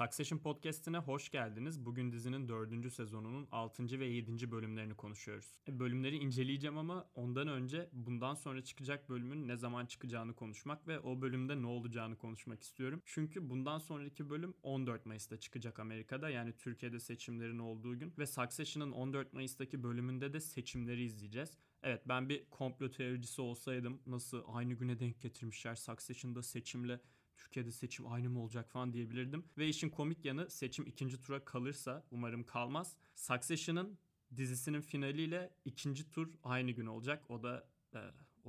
Succession Podcast'ine hoş geldiniz. Bugün dizinin 4. sezonunun 6. ve 7. bölümlerini konuşuyoruz. E, bölümleri inceleyeceğim ama ondan önce bundan sonra çıkacak bölümün ne zaman çıkacağını konuşmak ve o bölümde ne olacağını konuşmak istiyorum. Çünkü bundan sonraki bölüm 14 Mayıs'ta çıkacak Amerika'da yani Türkiye'de seçimlerin olduğu gün ve Succession'ın 14 Mayıs'taki bölümünde de seçimleri izleyeceğiz. Evet ben bir komplo teoricisi olsaydım nasıl aynı güne denk getirmişler Succession'da seçimle Türkiye'de seçim aynı mı olacak falan diyebilirdim. Ve işin komik yanı seçim ikinci tura kalırsa umarım kalmaz. Succession'ın dizisinin finaliyle ikinci tur aynı gün olacak. O da e,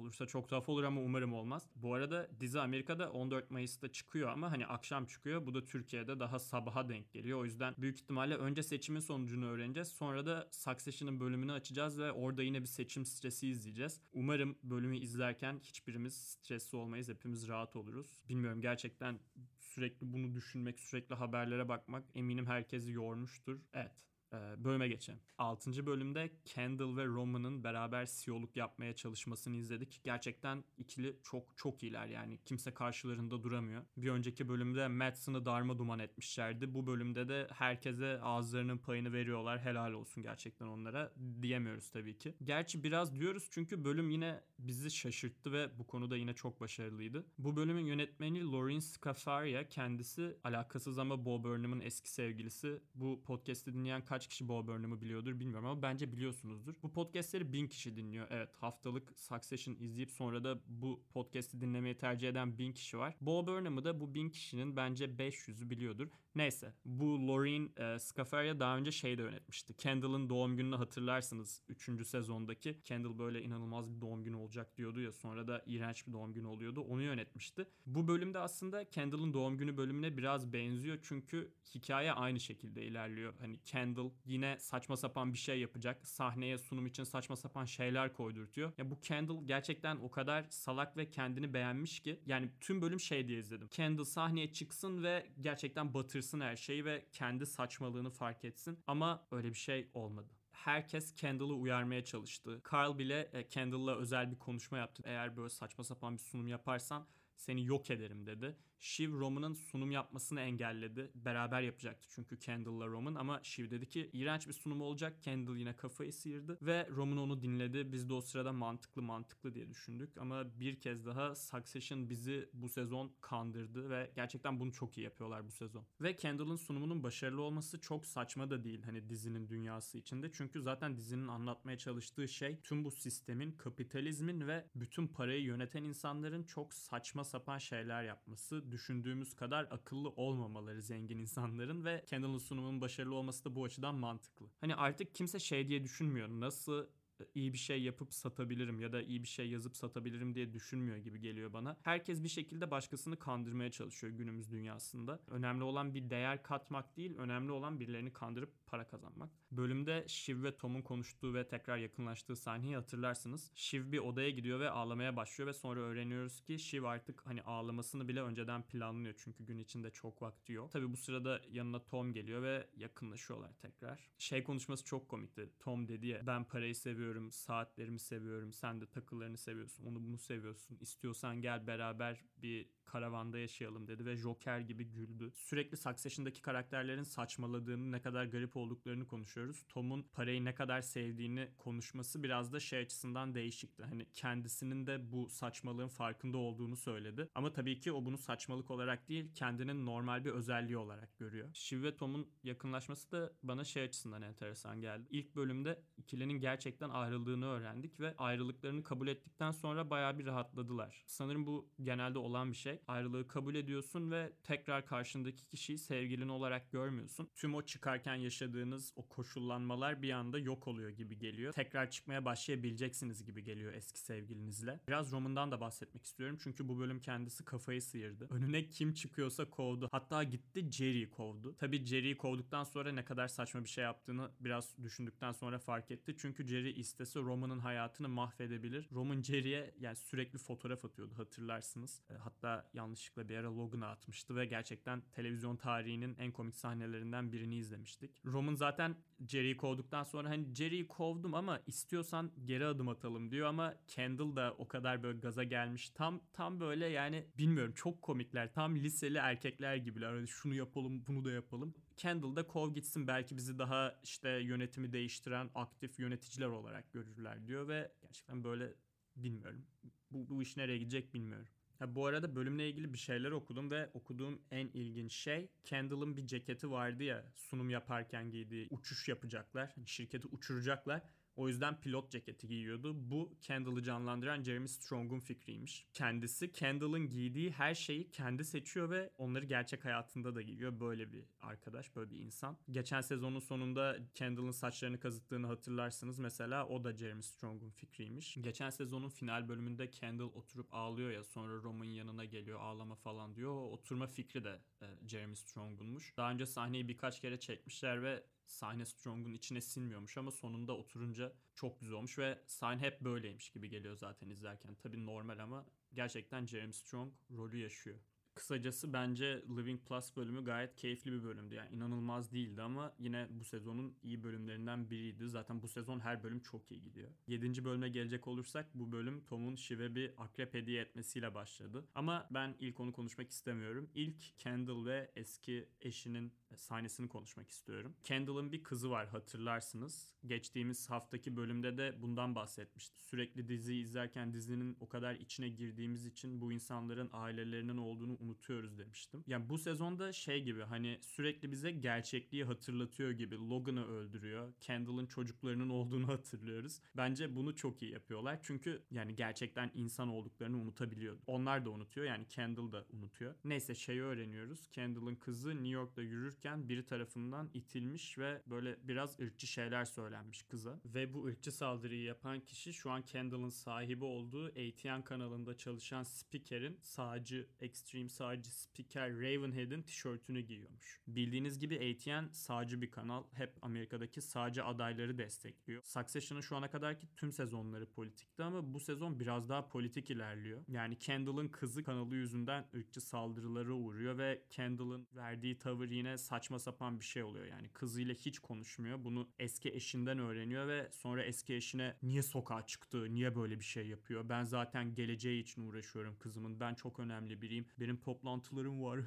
olursa çok tuhaf olur ama umarım olmaz. Bu arada dizi Amerika'da 14 Mayıs'ta çıkıyor ama hani akşam çıkıyor. Bu da Türkiye'de daha sabaha denk geliyor. O yüzden büyük ihtimalle önce seçimin sonucunu öğreneceğiz. Sonra da Succession'ın bölümünü açacağız ve orada yine bir seçim stresi izleyeceğiz. Umarım bölümü izlerken hiçbirimiz stresli olmayız. Hepimiz rahat oluruz. Bilmiyorum gerçekten sürekli bunu düşünmek, sürekli haberlere bakmak eminim herkesi yormuştur. Evet bölüme geçelim. 6. bölümde Kendall ve Roman'ın beraber siyoluk yapmaya çalışmasını izledik. Gerçekten ikili çok çok iyiler yani. Kimse karşılarında duramıyor. Bir önceki bölümde Madsen'ı darma duman etmişlerdi. Bu bölümde de herkese ağızlarının payını veriyorlar. Helal olsun gerçekten onlara. Diyemiyoruz tabii ki. Gerçi biraz diyoruz çünkü bölüm yine bizi şaşırttı ve bu konuda yine çok başarılıydı. Bu bölümün yönetmeni Lauren Scafaria kendisi alakasız ama Bob Burnham'ın eski sevgilisi. Bu podcast'i dinleyen kaç kaç kişi Bo Burnham'ı biliyordur bilmiyorum ama bence biliyorsunuzdur. Bu podcastleri bin kişi dinliyor. Evet haftalık Succession izleyip sonra da bu podcast'i dinlemeyi tercih eden bin kişi var. Bo Burnham'ı da bu bin kişinin bence 500'ü biliyordur. Neyse bu Lorraine e, Scafaria daha önce şey de yönetmişti. Kendall'ın doğum gününü hatırlarsınız 3. sezondaki. Kendall böyle inanılmaz bir doğum günü olacak diyordu ya sonra da iğrenç bir doğum günü oluyordu. Onu yönetmişti. Bu bölümde aslında Kendall'ın doğum günü bölümüne biraz benziyor çünkü hikaye aynı şekilde ilerliyor. Hani Kendall yine saçma sapan bir şey yapacak. Sahneye sunum için saçma sapan şeyler koydurtuyor. Ya bu Kendall gerçekten o kadar salak ve kendini beğenmiş ki yani tüm bölüm şey diye izledim. Kendall sahneye çıksın ve gerçekten batırsın her şeyi ve kendi saçmalığını fark etsin. Ama öyle bir şey olmadı herkes Kendall'ı uyarmaya çalıştı. Carl bile e, Kendall'la özel bir konuşma yaptı. Eğer böyle saçma sapan bir sunum yaparsan seni yok ederim dedi. Shiv Roman'ın sunum yapmasını engelledi. Beraber yapacaktı çünkü Kendall'la Roman ama Shiv dedi ki iğrenç bir sunum olacak. Kendall yine kafayı sıyırdı ve Roman onu dinledi. Biz de o sırada mantıklı mantıklı diye düşündük ama bir kez daha Succession bizi bu sezon kandırdı ve gerçekten bunu çok iyi yapıyorlar bu sezon. Ve Kendall'ın sunumunun başarılı olması çok saçma da değil hani dizinin dünyası içinde. Çünkü zaten dizinin anlatmaya çalıştığı şey tüm bu sistemin, kapitalizmin ve bütün parayı yöneten insanların çok saçma sapan şeyler yapması, düşündüğümüz kadar akıllı olmamaları zengin insanların ve Kendall'ın sunumunun başarılı olması da bu açıdan mantıklı. Hani artık kimse şey diye düşünmüyor. Nasıl iyi bir şey yapıp satabilirim ya da iyi bir şey yazıp satabilirim diye düşünmüyor gibi geliyor bana. Herkes bir şekilde başkasını kandırmaya çalışıyor günümüz dünyasında. Önemli olan bir değer katmak değil, önemli olan birilerini kandırıp para kazanmak. Bölümde Shiv ve Tom'un konuştuğu ve tekrar yakınlaştığı sahneyi hatırlarsınız. Shiv bir odaya gidiyor ve ağlamaya başlıyor ve sonra öğreniyoruz ki Shiv artık hani ağlamasını bile önceden planlıyor çünkü gün içinde çok vakti yok. Tabi bu sırada yanına Tom geliyor ve yakınlaşıyorlar tekrar. Şey konuşması çok komikti. Tom dedi ya ben parayı seviyorum seviyorum, saatlerimi seviyorum, sen de takılarını seviyorsun, onu bunu seviyorsun. İstiyorsan gel beraber bir karavanda yaşayalım dedi ve Joker gibi güldü. Sürekli Succession'daki karakterlerin saçmaladığını, ne kadar garip olduklarını konuşuyoruz. Tom'un parayı ne kadar sevdiğini konuşması biraz da şey açısından değişikti. Hani kendisinin de bu saçmalığın farkında olduğunu söyledi. Ama tabii ki o bunu saçmalık olarak değil, kendinin normal bir özelliği olarak görüyor. Shiv ve Tom'un yakınlaşması da bana şey açısından enteresan geldi. İlk bölümde ikilinin gerçekten ayrıldığını öğrendik ve ayrılıklarını kabul ettikten sonra baya bir rahatladılar. Sanırım bu genelde olan bir şey. Ayrılığı kabul ediyorsun ve tekrar karşındaki kişiyi sevgilin olarak görmüyorsun. Tüm o çıkarken yaşadığınız o koşullanmalar bir anda yok oluyor gibi geliyor. Tekrar çıkmaya başlayabileceksiniz gibi geliyor eski sevgilinizle. Biraz Roman'dan da bahsetmek istiyorum çünkü bu bölüm kendisi kafayı sıyırdı. Önüne kim çıkıyorsa kovdu. Hatta gitti Jerry'i kovdu. Tabi Jerry'i kovduktan sonra ne kadar saçma bir şey yaptığını biraz düşündükten sonra fark etti. Çünkü Jerry istese Roman'ın hayatını mahvedebilir. Roman Jerry'e yani sürekli fotoğraf atıyordu hatırlarsınız. E, hatta yanlışlıkla bir ara Logan'a atmıştı ve gerçekten televizyon tarihinin en komik sahnelerinden birini izlemiştik. Roman zaten Jerry'i kovduktan sonra hani Jerry'i kovdum ama istiyorsan geri adım atalım diyor ama Kendall da o kadar böyle gaza gelmiş. Tam tam böyle yani bilmiyorum çok komikler. Tam liseli erkekler gibiler. Hani şunu yapalım, bunu da yapalım. Kendall da kov gitsin belki bizi daha işte yönetimi değiştiren aktif yöneticiler olarak görürler diyor ve gerçekten böyle bilmiyorum. Bu, bu iş nereye gidecek bilmiyorum. Ha, bu arada bölümle ilgili bir şeyler okudum ve okuduğum en ilginç şey Kendall'ın bir ceketi vardı ya sunum yaparken giydiği uçuş yapacaklar. Hani şirketi uçuracaklar. O yüzden pilot ceketi giyiyordu. Bu Kendall'ı canlandıran Jeremy Strong'un fikriymiş. Kendisi Kendall'ın giydiği her şeyi kendi seçiyor ve onları gerçek hayatında da giyiyor. Böyle bir arkadaş, böyle bir insan. Geçen sezonun sonunda Kendall'ın saçlarını kazıttığını hatırlarsınız. Mesela o da Jeremy Strong'un fikriymiş. Geçen sezonun final bölümünde Kendall oturup ağlıyor ya sonra Roman yanına geliyor ağlama falan diyor. O oturma fikri de e, Jeremy Strong'unmuş. Daha önce sahneyi birkaç kere çekmişler ve sahne Strong'un içine sinmiyormuş ama sonunda oturunca çok güzel olmuş ve sahne hep böyleymiş gibi geliyor zaten izlerken. Tabii normal ama gerçekten Jeremy Strong rolü yaşıyor. Kısacası bence Living Plus bölümü gayet keyifli bir bölümdü. Yani inanılmaz değildi ama yine bu sezonun iyi bölümlerinden biriydi. Zaten bu sezon her bölüm çok iyi gidiyor. 7. bölüme gelecek olursak bu bölüm Tom'un Shiv'e bir akrep hediye etmesiyle başladı. Ama ben ilk onu konuşmak istemiyorum. İlk Kendall ve eski eşinin sahnesini konuşmak istiyorum. Kendall'ın bir kızı var hatırlarsınız. Geçtiğimiz haftaki bölümde de bundan bahsetmişti. Sürekli dizi izlerken dizinin o kadar içine girdiğimiz için bu insanların ailelerinin olduğunu unutuyoruz demiştim. Yani bu sezonda şey gibi hani sürekli bize gerçekliği hatırlatıyor gibi Logan'ı öldürüyor. Kendall'ın çocuklarının olduğunu hatırlıyoruz. Bence bunu çok iyi yapıyorlar. Çünkü yani gerçekten insan olduklarını unutabiliyor. Onlar da unutuyor yani Kendall da unutuyor. Neyse şeyi öğreniyoruz. Kendall'ın kızı New York'ta yürürken biri tarafından itilmiş ve böyle biraz ırkçı şeyler söylenmiş kıza. Ve bu ırkçı saldırıyı yapan kişi şu an Kendall'ın sahibi olduğu ATN kanalında çalışan spikerin sağcı, extreme sağcı spiker Ravenhead'in tişörtünü giyiyormuş. Bildiğiniz gibi ATN sağcı bir kanal. Hep Amerika'daki sağcı adayları destekliyor. Succession'ın şu ana kadarki tüm sezonları politikti ama bu sezon biraz daha politik ilerliyor. Yani Kendall'ın kızı kanalı yüzünden ırkçı saldırılara uğruyor ve Kendall'ın verdiği tavır yine saçma sapan bir şey oluyor. Yani kızıyla hiç konuşmuyor. Bunu eski eşinden öğreniyor ve sonra eski eşine niye sokağa çıktı, niye böyle bir şey yapıyor? Ben zaten geleceği için uğraşıyorum kızımın. Ben çok önemli biriyim. Benim toplantılarım var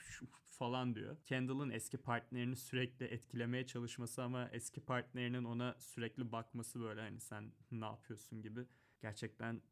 falan diyor. Kendall'ın eski partnerini sürekli etkilemeye çalışması ama eski partnerinin ona sürekli bakması böyle hani sen ne yapıyorsun gibi. Gerçekten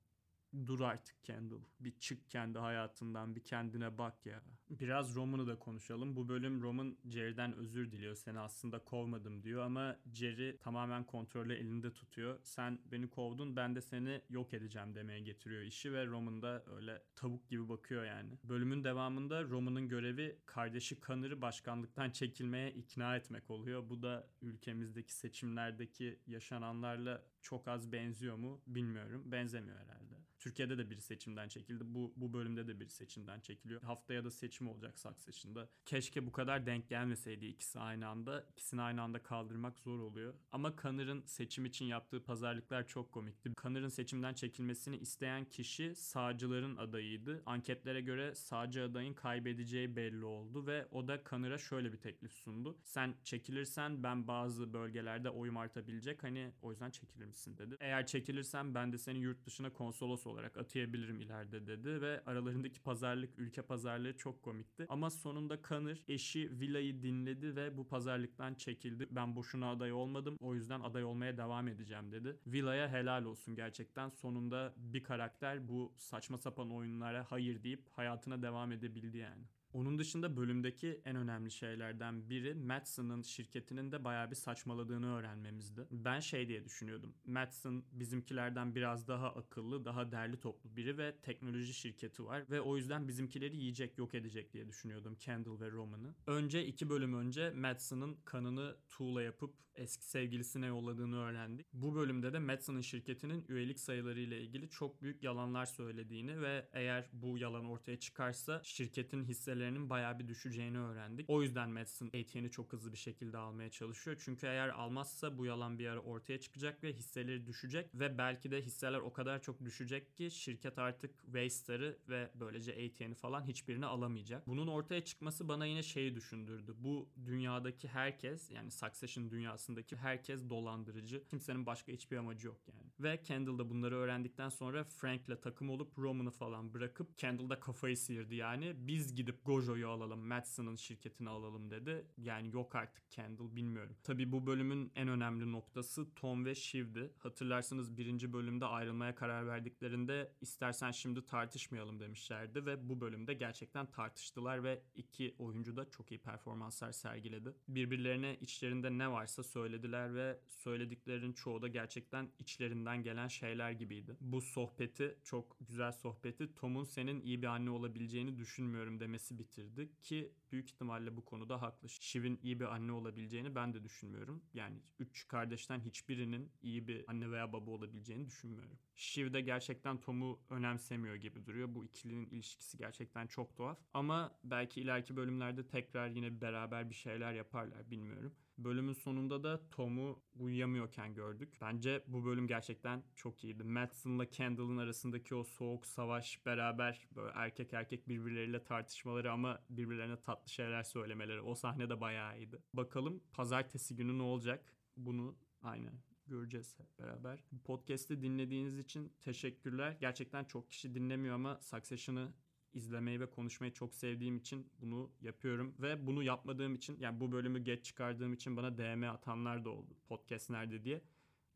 dur artık Kendall. Bir çık kendi hayatından, bir kendine bak ya. Biraz Roman'ı da konuşalım. Bu bölüm Roman Jerry'den özür diliyor. Seni aslında kovmadım diyor ama Jerry tamamen kontrolü elinde tutuyor. Sen beni kovdun, ben de seni yok edeceğim demeye getiriyor işi ve Roman da öyle tavuk gibi bakıyor yani. Bölümün devamında Roman'ın görevi kardeşi Connor'ı başkanlıktan çekilmeye ikna etmek oluyor. Bu da ülkemizdeki seçimlerdeki yaşananlarla çok az benziyor mu bilmiyorum. Benzemiyor herhalde. Türkiye'de de bir seçimden çekildi. Bu bu bölümde de bir seçimden çekiliyor. Haftaya da seçim olacak Succession'da. Keşke bu kadar denk gelmeseydi ikisi aynı anda. İkisini aynı anda kaldırmak zor oluyor. Ama Connor'ın seçim için yaptığı pazarlıklar çok komikti. Connor'ın seçimden çekilmesini isteyen kişi sağcıların adayıydı. Anketlere göre sağcı adayın kaybedeceği belli oldu ve o da Connor'a şöyle bir teklif sundu. Sen çekilirsen ben bazı bölgelerde oyum artabilecek. Hani o yüzden çekilir misin dedi. Eğer çekilirsen ben de seni yurt dışına konsolos olarak atayabilirim ileride dedi ve aralarındaki pazarlık, ülke pazarlığı çok komikti. Ama sonunda Kanır eşi Villa'yı dinledi ve bu pazarlıktan çekildi. Ben boşuna aday olmadım o yüzden aday olmaya devam edeceğim dedi. Villa'ya helal olsun gerçekten. Sonunda bir karakter bu saçma sapan oyunlara hayır deyip hayatına devam edebildi yani. Onun dışında bölümdeki en önemli şeylerden biri Madsen'ın şirketinin de bayağı bir saçmaladığını öğrenmemizdi. Ben şey diye düşünüyordum. Madsen bizimkilerden biraz daha akıllı, daha derli toplu biri ve teknoloji şirketi var ve o yüzden bizimkileri yiyecek, yok edecek diye düşünüyordum Kendall ve Roman'ı. önce, iki bölüm önce Madsen'ın kanını tuğla yapıp eski sevgilisine yolladığını öğrendik. Bu bölümde de Madsen'ın şirketinin üyelik sayıları ile ilgili çok büyük yalanlar söylediğini ve eğer bu yalan ortaya çıkarsa şirketin hisselerinin bayağı bir düşeceğini öğrendik. O yüzden Madsen ATN'i çok hızlı bir şekilde almaya çalışıyor. Çünkü eğer almazsa bu yalan bir ara ortaya çıkacak ve hisseleri düşecek ve belki de hisseler o kadar çok düşecek ki şirket artık Waystar'ı ve böylece ATN'i falan hiçbirini alamayacak. Bunun ortaya çıkması bana yine şeyi düşündürdü. Bu dünyadaki herkes yani Succession dünyasındaki herkes dolandırıcı. Kimsenin başka hiçbir amacı yok yani. Ve Kendall da bunları öğrendikten sonra Frank'le takım olup Roman'ı falan bırakıp Kendall da kafayı sıyırdı yani. Biz gidip Gojo'yu alalım, Madsen'ın şirketini alalım dedi. Yani yok artık Kendall bilmiyorum. Tabi bu bölümün en önemli noktası Tom ve Shiv'di. Hatırlarsınız birinci bölümde ayrılmaya karar verdiklerinde istersen şimdi tartışmayalım demişlerdi ve bu bölümde gerçekten tartıştılar ve iki oyuncu da çok iyi performanslar sergiledi. Birbirlerine içlerinde ne varsa söylediler ve söylediklerinin çoğu da gerçekten içlerinden gelen şeyler gibiydi. Bu sohbeti çok güzel sohbeti Tom'un senin iyi bir anne olabileceğini düşünmüyorum demesi bitirdi ki büyük ihtimalle bu konuda haklı. Shiv'in iyi bir anne olabileceğini ben de düşünmüyorum. Yani üç kardeşten hiçbirinin iyi bir anne veya baba olabileceğini düşünmüyorum. Shiv de gerçekten Tom'u önemsemiyor gibi duruyor. Bu ikilinin ilişkisi gerçekten çok tuhaf. Ama belki ileriki bölümlerde tekrar yine beraber bir şeyler yaparlar bilmiyorum. Bölümün sonunda da Tom'u uyuyamıyorken gördük. Bence bu bölüm gerçekten çok iyiydi. Madsen'la Kendall'ın arasındaki o soğuk savaş beraber böyle erkek erkek birbirleriyle tartışmaları ama birbirlerine tatlı şeyler söylemeleri. O sahne de bayağı iyiydi. Bakalım pazartesi günü ne olacak? Bunu aynen göreceğiz hep beraber. Bu podcast'i dinlediğiniz için teşekkürler. Gerçekten çok kişi dinlemiyor ama Succession'ı izlemeyi ve konuşmayı çok sevdiğim için bunu yapıyorum ve bunu yapmadığım için yani bu bölümü geç çıkardığım için bana DM atanlar da oldu. Podcast nerede diye.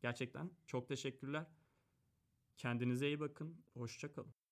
Gerçekten çok teşekkürler. Kendinize iyi bakın. Hoşçakalın.